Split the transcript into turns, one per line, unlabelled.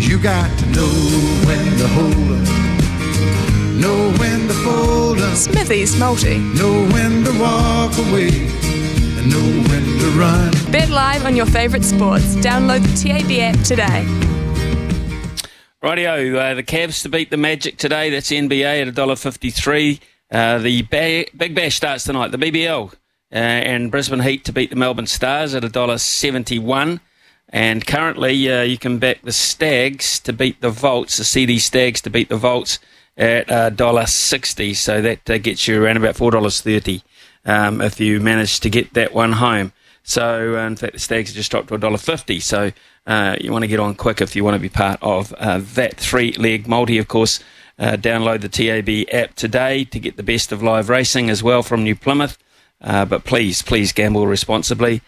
You got to know when to hold 'em, know when to fold 'em,
Smithy's Multi.
know when to walk away, and know when to run.
Bet live on your favourite sports. Download the TAB app today.
Rightio, uh, the Cavs to beat the Magic today. That's NBA at $1.53. Uh, the ba- Big Bash starts tonight, the BBL. Uh, and Brisbane Heat to beat the Melbourne Stars at $1.71. And currently, uh, you can back the Stags to beat the Volts, the CD Stags to beat the Volts at $1.60. So that uh, gets you around about $4.30 um, if you manage to get that one home. So, uh, in fact, the Stags have just dropped to $1.50. So, uh, you want to get on quick if you want to be part of uh, that three leg multi, of course. Uh, download the TAB app today to get the best of live racing as well from New Plymouth. Uh, but please, please gamble responsibly.